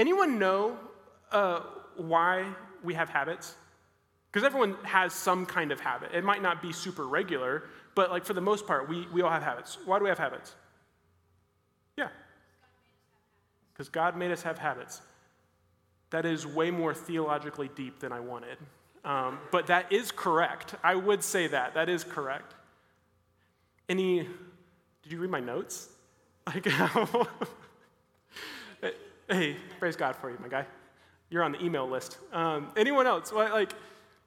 anyone know uh, why we have habits? Because everyone has some kind of habit. It might not be super regular, but like for the most part, we, we all have habits. Why do we have habits? Yeah. Because God made us have habits. That is way more theologically deep than I wanted. Um, but that is correct. I would say that. That is correct. Any, did you read my notes? Like, hey, praise God for you, my guy. You're on the email list. Um, anyone else? Like,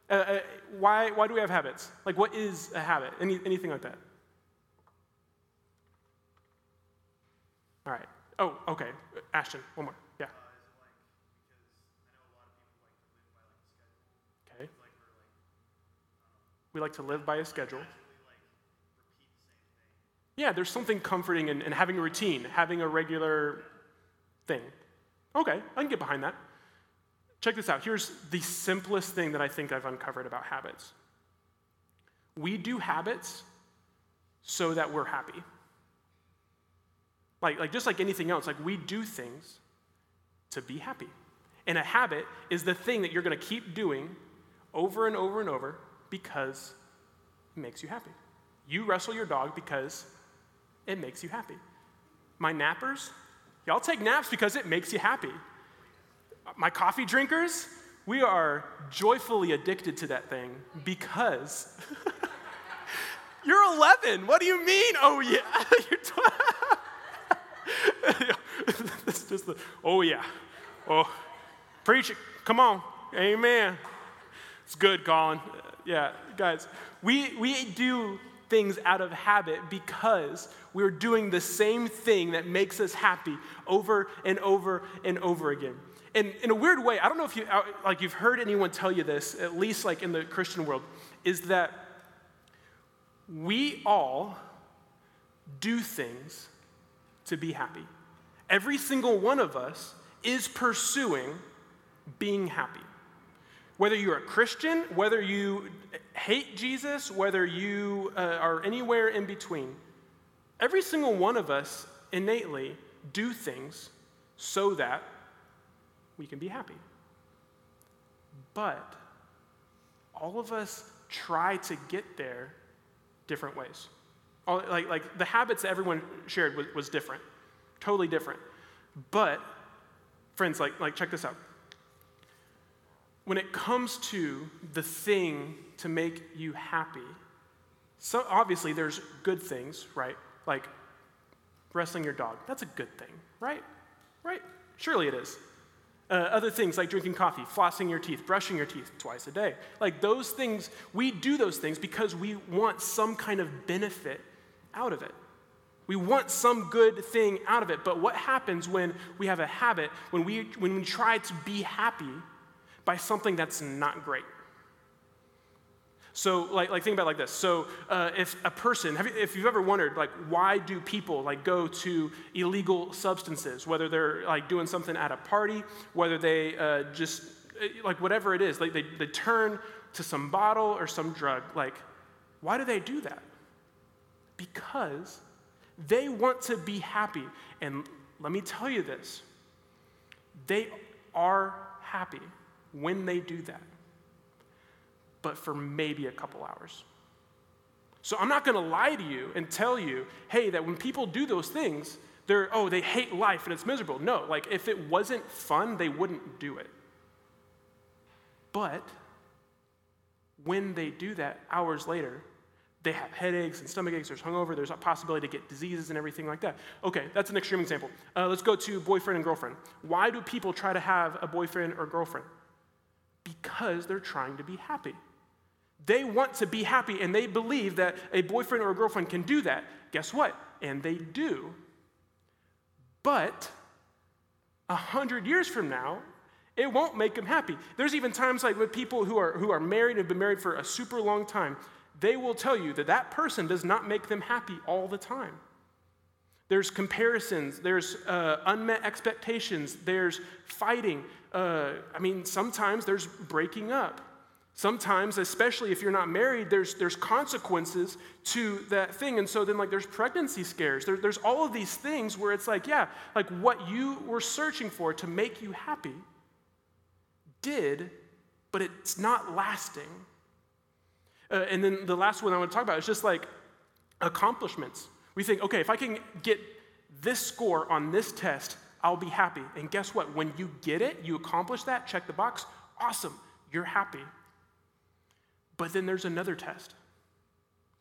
uh, uh, why, why do we have habits? Like, what is a habit? Any, anything like that? All right. Oh, okay. Ashton, one more. Yeah. Okay. We like to live by a schedule. Yeah, there's something comforting in, in having a routine, having a regular thing. Okay, I can get behind that. Check this out. Here's the simplest thing that I think I've uncovered about habits we do habits so that we're happy. Like, like just like anything else, like we do things to be happy. And a habit is the thing that you're going to keep doing over and over and over because it makes you happy. You wrestle your dog because it makes you happy. My nappers, y'all take naps because it makes you happy. My coffee drinkers, we are joyfully addicted to that thing because you're 11. What do you mean? Oh, yeah. it's just the, oh, yeah. Oh, preach it. Come on. Amen. It's good, Colin. Yeah, guys, we, we do things out of habit because we're doing the same thing that makes us happy over and over and over again. And in a weird way, I don't know if you uh, like you've heard anyone tell you this, at least like in the Christian world, is that we all do things to be happy. Every single one of us is pursuing being happy. Whether you're a Christian, whether you hate Jesus, whether you uh, are anywhere in between, every single one of us innately do things so that we can be happy. But all of us try to get there different ways. All, like, like the habits that everyone shared was, was different, totally different. But, friends, like, like check this out. When it comes to the thing to make you happy, so obviously there's good things, right? Like wrestling your dog. That's a good thing, right? Right? Surely it is. Uh, other things like drinking coffee, flossing your teeth, brushing your teeth twice a day. Like those things, we do those things because we want some kind of benefit out of it. We want some good thing out of it. But what happens when we have a habit, when we, when we try to be happy by something that's not great? So, like, like think about like this. So, uh, if a person, you, if you've ever wondered, like, why do people like go to illegal substances, whether they're like doing something at a party, whether they uh, just uh, like whatever it is, like they, they turn to some bottle or some drug, like, why do they do that? Because they want to be happy. And let me tell you this they are happy when they do that but for maybe a couple hours. So I'm not going to lie to you and tell you, hey, that when people do those things, they're, oh, they hate life and it's miserable. No, like if it wasn't fun, they wouldn't do it. But when they do that hours later, they have headaches and stomach aches, there's hungover, there's a possibility to get diseases and everything like that. Okay, that's an extreme example. Uh, let's go to boyfriend and girlfriend. Why do people try to have a boyfriend or girlfriend? Because they're trying to be happy. They want to be happy and they believe that a boyfriend or a girlfriend can do that. Guess what? And they do. But a hundred years from now, it won't make them happy. There's even times like with people who are, who are married and have been married for a super long time, they will tell you that that person does not make them happy all the time. There's comparisons, there's uh, unmet expectations, there's fighting. Uh, I mean, sometimes there's breaking up. Sometimes, especially if you're not married, there's, there's consequences to that thing. And so then, like, there's pregnancy scares. There, there's all of these things where it's like, yeah, like what you were searching for to make you happy did, but it's not lasting. Uh, and then the last one I want to talk about is just like accomplishments. We think, okay, if I can get this score on this test, I'll be happy. And guess what? When you get it, you accomplish that, check the box, awesome, you're happy. But then there's another test.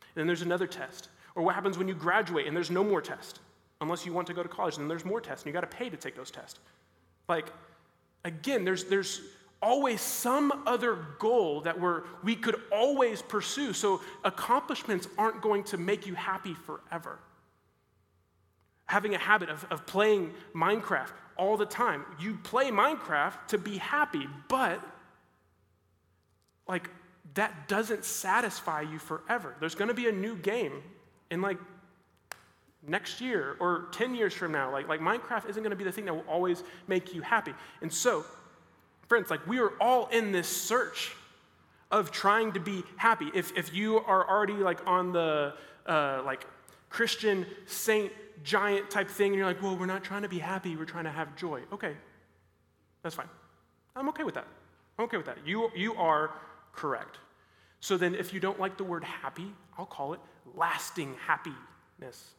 And then there's another test. Or what happens when you graduate and there's no more test? Unless you want to go to college, then there's more tests and you got to pay to take those tests. Like, again, there's, there's always some other goal that we're, we could always pursue. So accomplishments aren't going to make you happy forever. Having a habit of, of playing Minecraft all the time, you play Minecraft to be happy, but like that doesn't satisfy you forever. There's going to be a new game in like next year or 10 years from now. Like, like Minecraft isn't going to be the thing that will always make you happy. And so, friends, like we are all in this search of trying to be happy. If, if you are already like on the uh, like Christian saint giant type thing, and you're like, well, we're not trying to be happy, we're trying to have joy. Okay, that's fine. I'm okay with that. I'm okay with that. You, you are correct. So then, if you don't like the word happy, I'll call it lasting happiness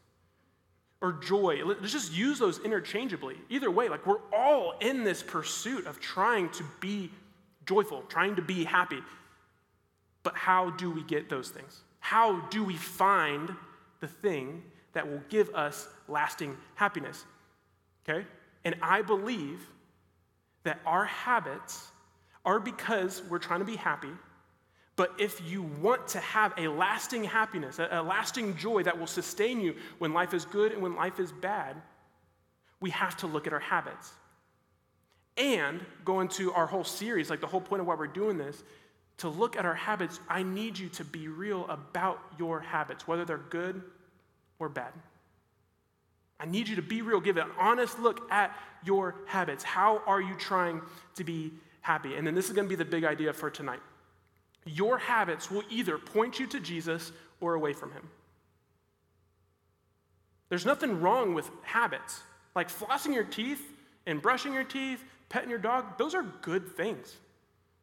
or joy. Let's just use those interchangeably. Either way, like we're all in this pursuit of trying to be joyful, trying to be happy. But how do we get those things? How do we find the thing that will give us lasting happiness? Okay? And I believe that our habits are because we're trying to be happy but if you want to have a lasting happiness, a, a, lasting joy that will sustain you when life is good and when life is bad, we have to look at our habits. And go into our whole series, like the whole point of why we're doing this, to look at our habits, I need you to be real about your habits, whether they're good or bad. I need you to be real, give an honest look at your habits. How are you trying to be happy? And then this is going to be the big idea for tonight. Your habits will either point you to Jesus or away from him. There's nothing wrong with habits. Like flossing your teeth and brushing your teeth, petting your dog, those are good things.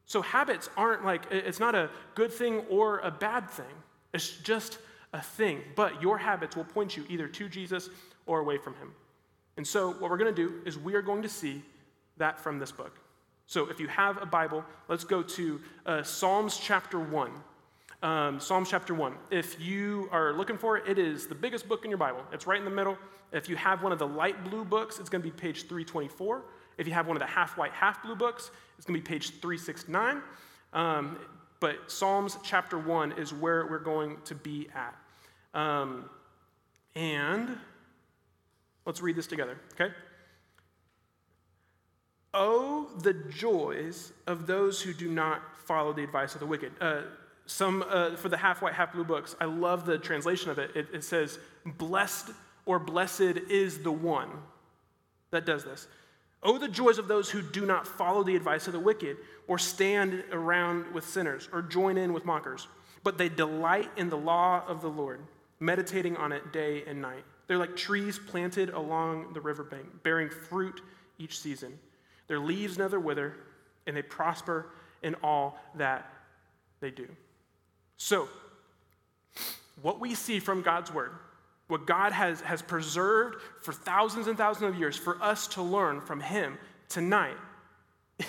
So habits aren't like, it's not a good thing or a bad thing. It's just a thing. But your habits will point you either to Jesus or away from him. And so what we're going to do is we are going to see that from this book. So if you have a Bible, let's go to uh, Psalms chapter 1. Um, Psalms chapter 1. If you are looking for it, it is the biggest book in your Bible. It's right in the middle. If you have one of the light blue books, it's going to be page 324. If you have one of the half white, half blue books, it's going to be page 369. Um, but Psalms chapter 1 is where we're going to be at. Um, and let's read this together, okay? Oh, the joys of those who do not follow the advice of the wicked. Uh, some, uh, for the half white, half blue books, I love the translation of it. it. It says, Blessed or blessed is the one that does this. Oh, the joys of those who do not follow the advice of the wicked, or stand around with sinners, or join in with mockers, but they delight in the law of the Lord, meditating on it day and night. They're like trees planted along the riverbank, bearing fruit each season. Their leaves never wither, and they prosper in all that they do. So, what we see from God's word, what God has, has preserved for thousands and thousands of years for us to learn from Him tonight,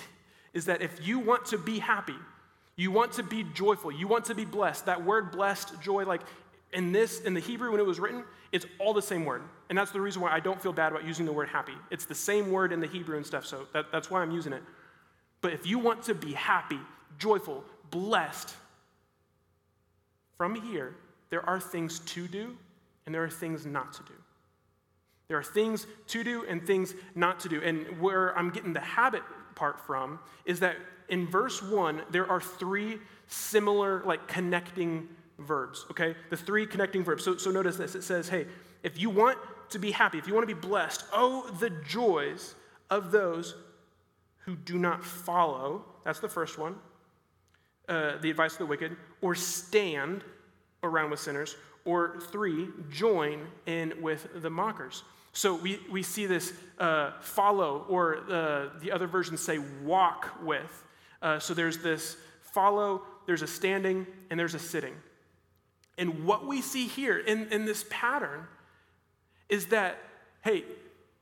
is that if you want to be happy, you want to be joyful, you want to be blessed, that word blessed, joy, like in this, in the Hebrew when it was written, it's all the same word. And that's the reason why I don't feel bad about using the word happy. It's the same word in the Hebrew and stuff, so that, that's why I'm using it. But if you want to be happy, joyful, blessed, from here, there are things to do and there are things not to do. There are things to do and things not to do. And where I'm getting the habit part from is that in verse one, there are three similar, like connecting verbs, okay? The three connecting verbs. So, so notice this it says, hey, if you want to be happy, if you want to be blessed, oh, the joys of those who do not follow. That's the first one. uh, the advice of the wicked, or stand around with sinners, or three, join in with the mockers. So we, we see this uh, follow, or uh, the other versions say walk with. Uh, so there's this follow, there's a standing, and there's a sitting. And what we see here in, in this pattern is that, hey,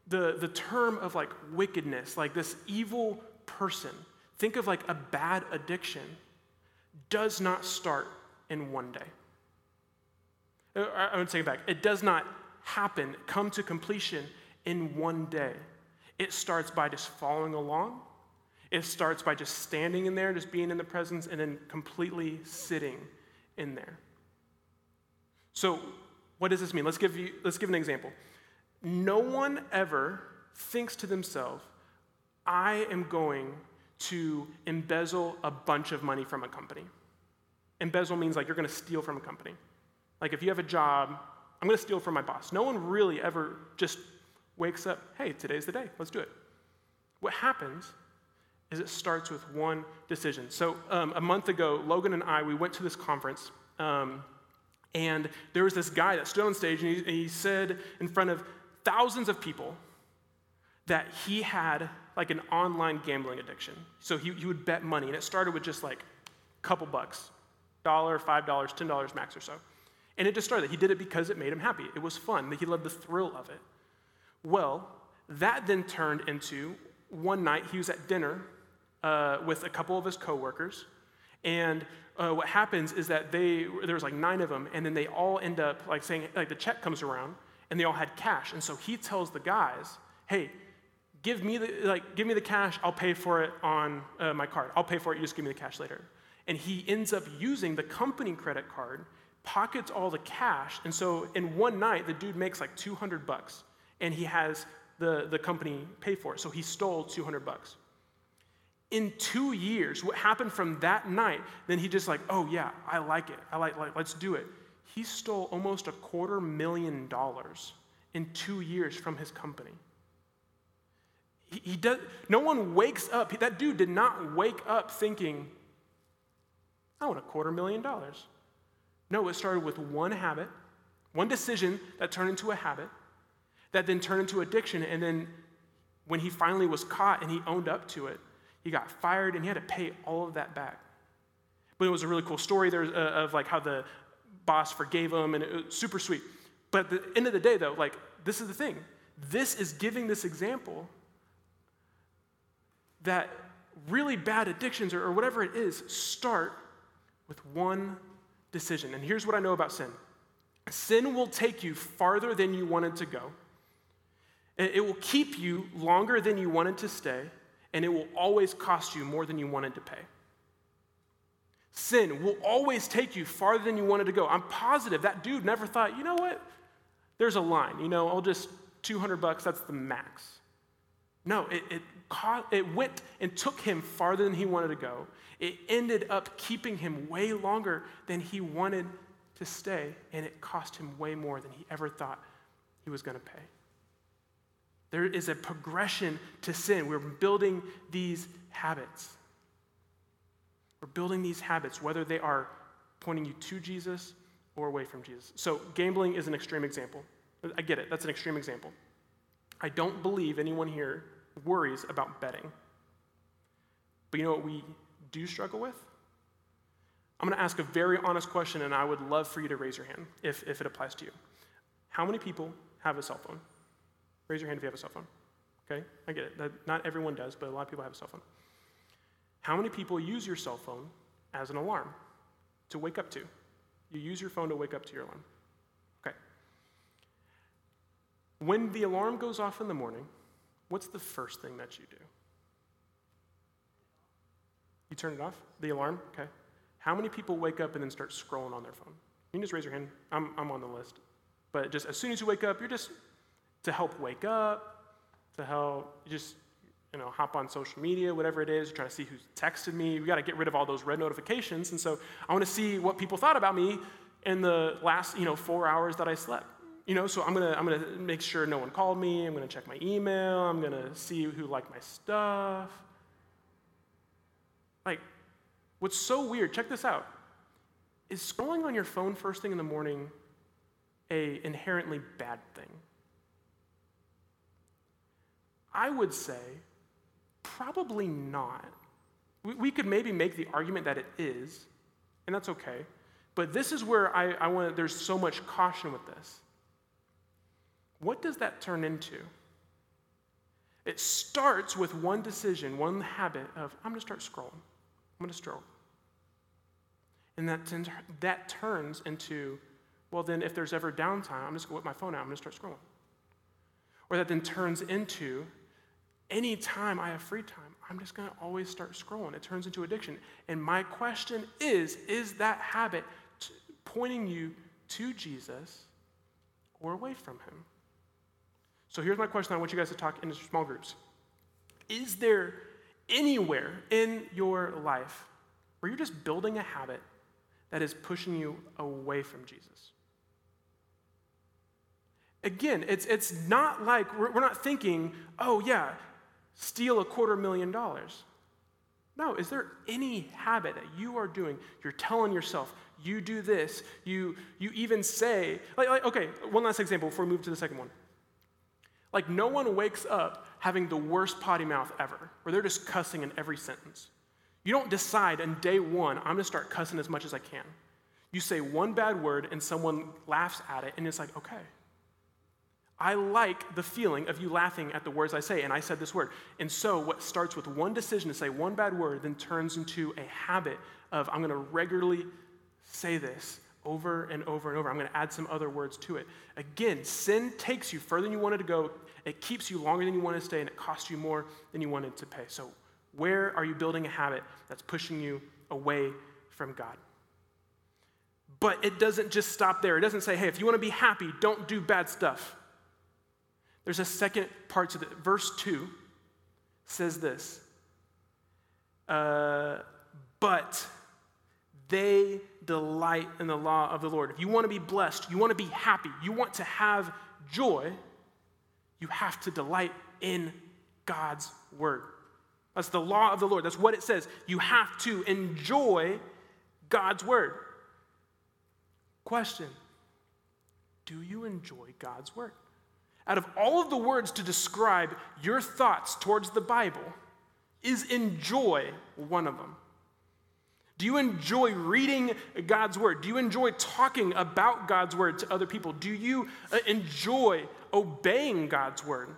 the, the term of like wickedness, like this evil person, think of like a bad addiction, does not start in one day. Uh, I would take it back. It does not happen, come to completion in one day. It starts by just following along. It starts by just standing in there, just being in the presence, and then completely sitting in there. So, what does this mean? Let's give, you, let's give an example. No one ever thinks to themselves, I am going to embezzle a bunch of money from a company. Embezzle means like you're going to steal from a company. Like if you have a job, I'm going to steal from my boss. No one really ever just wakes up, hey, today's the day, let's do it. What happens is it starts with one decision. So um, a month ago, Logan and I, we went to this conference. Um, and there was this guy that stood on stage and he, and he said in front of thousands of people that he had like an online gambling addiction. So he, he would bet money, and it started with just like a couple bucks dollar, five dollars, ten dollars max or so. And it just started. He did it because it made him happy. It was fun. He loved the thrill of it. Well, that then turned into one night he was at dinner uh, with a couple of his coworkers, and uh, what happens is that they there was like nine of them, and then they all end up like saying like the check comes around, and they all had cash, and so he tells the guys, "Hey, give me the like give me the cash. I'll pay for it on uh, my card. I'll pay for it. You just give me the cash later." And he ends up using the company credit card, pockets all the cash, and so in one night the dude makes like 200 bucks, and he has the the company pay for it. So he stole 200 bucks in two years, what happened from that night, then he just like, oh yeah, I like it. I like, like let's do it. He stole almost a quarter million dollars in two years from his company. He, he does, no one wakes up, that dude did not wake up thinking, I want a quarter million dollars. No, it started with one habit, one decision that turned into a habit, that then turned into addiction, and then when he finally was caught and he owned up to it, he got fired and he had to pay all of that back. But it was a really cool story there uh, of like how the boss forgave him and it was super sweet. But at the end of the day, though, like this is the thing. This is giving this example that really bad addictions or, or whatever it is start with one decision. And here's what I know about sin sin will take you farther than you wanted to go, it will keep you longer than you wanted to stay and it will always cost you more than you wanted to pay. Sin will always take you farther than you wanted to go. I'm positive that dude never thought, you know what? There's a line, you know, I'll just 200 bucks, that's the max. No, it, it, it went and took him farther than he wanted to go. It ended up keeping him way longer than he wanted to stay, and it cost him way more than he ever thought he was going to pay. There is a progression to sin. We're building these habits. We're building these habits, whether they are pointing you to Jesus or away from Jesus. So, gambling is an extreme example. I get it, that's an extreme example. I don't believe anyone here worries about betting. But you know what we do struggle with? I'm going to ask a very honest question, and I would love for you to raise your hand if, if it applies to you. How many people have a cell phone? Raise your hand if you have a cell phone. Okay? I get it. That, not everyone does, but a lot of people have a cell phone. How many people use your cell phone as an alarm to wake up to? You use your phone to wake up to your alarm. Okay. When the alarm goes off in the morning, what's the first thing that you do? You turn it off? The alarm? Okay. How many people wake up and then start scrolling on their phone? You can just raise your hand. I'm, I'm on the list. But just as soon as you wake up, you're just to help wake up, to help just you know hop on social media, whatever it is. Trying to see who's texted me. We got to get rid of all those red notifications, and so I want to see what people thought about me in the last you know four hours that I slept. You know, so I'm gonna I'm gonna make sure no one called me. I'm gonna check my email. I'm gonna see who liked my stuff. Like, What's so weird, check this out. Is scrolling on your phone first thing in the morning a inherently bad thing? I would say probably not. We, we could maybe make the argument that it is, and that's okay. But this is where I, I want there's so much caution with this. What does that turn into? It starts with one decision, one habit of, I'm going to start scrolling. I'm going to scroll. And that, that turns into, well, then if there's ever downtime, I'm just going to whip my phone out, I'm going to start scrolling. Or that then turns into, anytime I have free time, I'm just going to always start scrolling. It turns into addiction. And my question is is that habit t- pointing you to Jesus or away from him? So here's my question I want you guys to talk in small groups. Is there anywhere in your life where you're just building a habit that is pushing you away from Jesus? Again, it's, it's not like we're, we're not thinking, oh, yeah, steal a quarter million dollars. No, is there any habit that you are doing? You're telling yourself, you do this, you, you even say, like, like, okay, one last example before we move to the second one. Like, no one wakes up having the worst potty mouth ever, where they're just cussing in every sentence. You don't decide on day one, I'm gonna start cussing as much as I can. You say one bad word and someone laughs at it, and it's like, okay. I like the feeling of you laughing at the words I say, and I said this word. And so, what starts with one decision to say one bad word then turns into a habit of I'm gonna regularly say this over and over and over. I'm going to add some other words to it. Again, sin takes you further than you wanted to go, it keeps you longer than you wanted to stay, and it costs you more than you wanted to pay. So, where are you building a habit that's pushing you away from God? But it doesn't just stop there. It doesn't say, hey, if you want to be happy, don't do bad stuff. There's a second part to it. Verse 2 says this uh, But they delight in the law of the Lord. If you want to be blessed, you want to be happy, you want to have joy, you have to delight in God's word. That's the law of the Lord. That's what it says. You have to enjoy God's word. Question Do you enjoy God's word? Out of all of the words to describe your thoughts towards the Bible, is enjoy one of them? Do you enjoy reading God's word? Do you enjoy talking about God's word to other people? Do you uh, enjoy obeying God's word?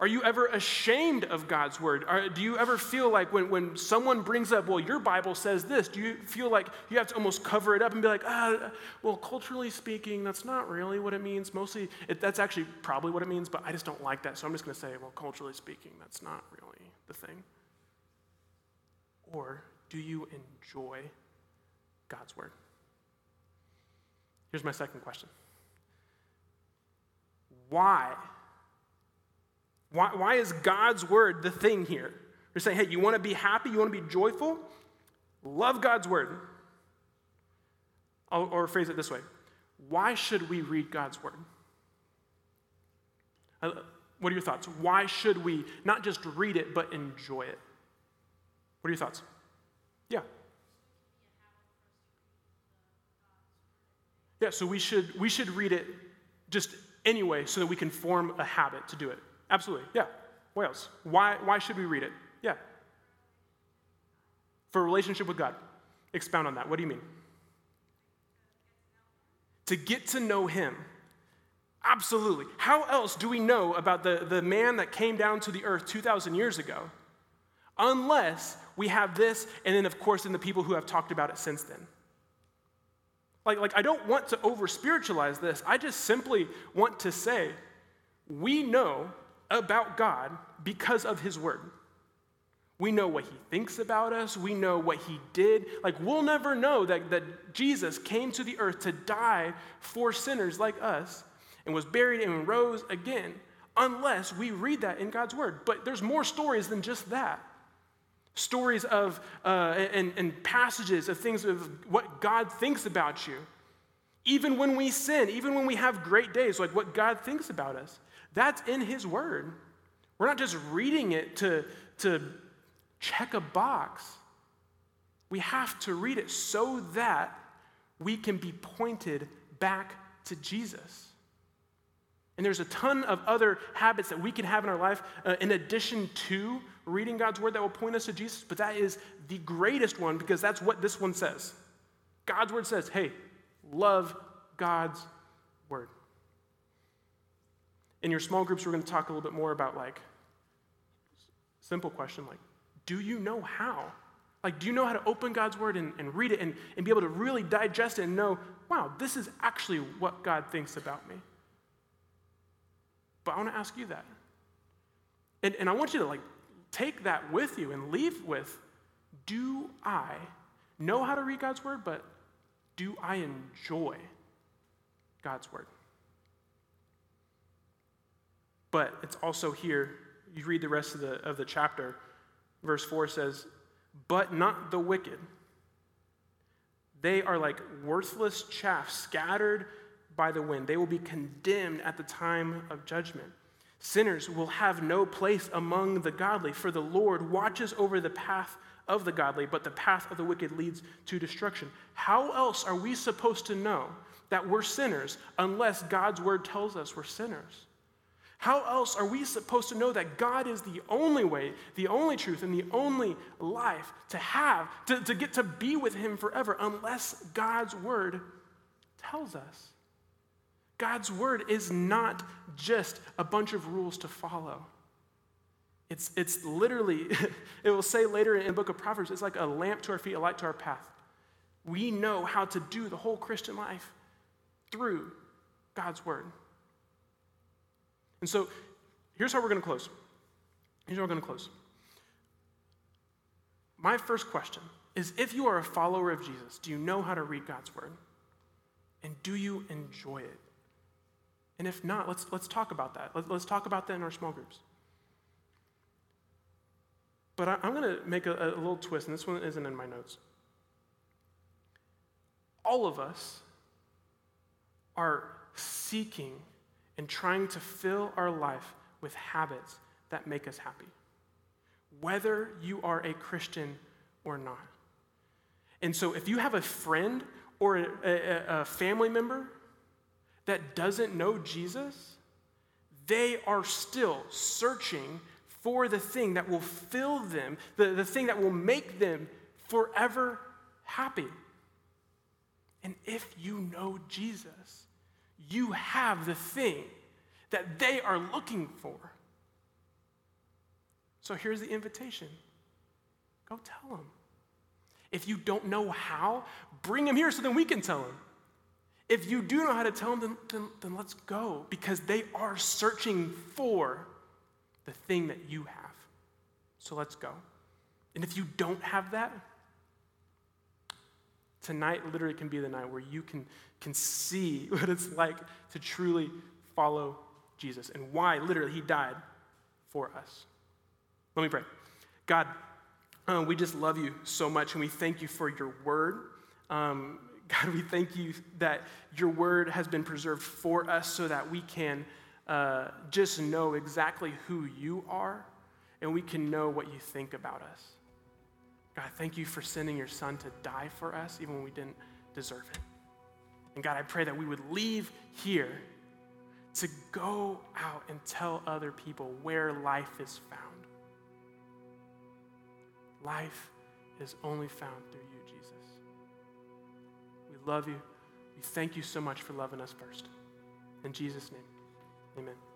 Are you ever ashamed of God's word? do you ever feel like when, when someone brings up, well, your Bible says this, do you feel like you have to almost cover it up and be like, ah, well, culturally speaking, that's not really what it means. Mostly, it, that's actually probably what it means, but I just don't like that. So I'm just going to say, well, culturally speaking, that's not really the thing. Or do you enjoy God's word? Here's my second question Why? Why, why is God's word the thing here? You're saying, hey, you want to be happy? You want to be joyful? Love God's word. I'll, or phrase it this way Why should we read God's word? Uh, what are your thoughts? Why should we not just read it, but enjoy it? What are your thoughts? Yeah. Yeah, so we should we should read it just anyway so that we can form a habit to do it. Absolutely. Yeah. What else? Why why should we read it? Yeah. For relationship with God. Expound on that. What do you mean? To get to know him. Absolutely. How else do we know about the, the man that came down to the earth 2,000 years ago? Unless we have this, and then, of course, in the people who have talked about it since then. Like, like I don't want to over spiritualize this. I just simply want to say we know about God because of His Word. We know what He thinks about us, we know what He did. Like, we'll never know that, that Jesus came to the earth to die for sinners like us and was buried and rose again unless we read that in God's Word. But there's more stories than just that stories of uh, and, and passages of things of what God thinks about you. Even when we sin, even when we have great days, like what God thinks about us, that's in His Word. We're not just reading it to, to check a box. We have to read it so that we can be pointed back to Jesus. And there's a ton of other habits that we can have in our life uh, in addition to reading God's word that will point us to Jesus, but that is the greatest one because that's what this one says. God's word says, hey, love God's. In your small groups, we're going to talk a little bit more about like simple question like, do you know how? Like, do you know how to open God's word and, and read it and, and be able to really digest it and know, wow, this is actually what God thinks about me? But I want to ask you that. And, and I want you to like take that with you and leave with do I know how to read God's word, but do I enjoy God's word? But it's also here, you read the rest of the, of the chapter, verse 4 says, But not the wicked. They are like worthless chaff scattered by the wind. They will be condemned at the time of judgment. Sinners will have no place among the godly, for the Lord watches over the path of the godly, but the path of the wicked leads to destruction. How else are we supposed to know that we're sinners unless God's word tells us we're sinners? How else are we supposed to know that God is the only way, the only truth, and the only life to have, to, to get to be with Him forever, unless God's word tells us? God's word is not just a bunch of rules to follow. It's, it's literally, it will say later in the book of Proverbs, it's like a lamp to our feet, a light to our path. We know how to do the whole Christian life through God's word. And so here's how we're going to close. Here's how we're going to close. My first question is if you are a follower of Jesus, do you know how to read God's word? And do you enjoy it? And if not, let's, let's talk about that. Let, us talk about that in our small groups. But I, am going to make a, a little twist, and this one isn't in my notes. All of us are seeking and trying to fill our life with habits that make us happy, whether you are a Christian or not. And so, if you have a friend or a, a, a family member that doesn't know Jesus, they are still searching for the thing that will fill them, the, the thing that will make them forever happy. And if you know Jesus, you have the thing that they are looking for. So here's the invitation go tell them. If you don't know how, bring them here so then we can tell them. If you do know how to tell them, then, then, then let's go because they are searching for the thing that you have. So let's go. And if you don't have that, tonight literally can be the night where you can, can see what it's like to truly follow Jesus and why literally he died for us. Let me pray. God, uh, we just love you so much and we thank you for your word. Um, God, we thank you that your word has been preserved for us so that we can uh, just know exactly who you are and we can know what you think about us. God, thank you for sending your son to die for us even when we didn't deserve it. And God, I pray that we would leave here to go out and tell other people where life is found. Life is only found through you, Jesus. We love you. We thank you so much for loving us first. In Jesus' name. Amen.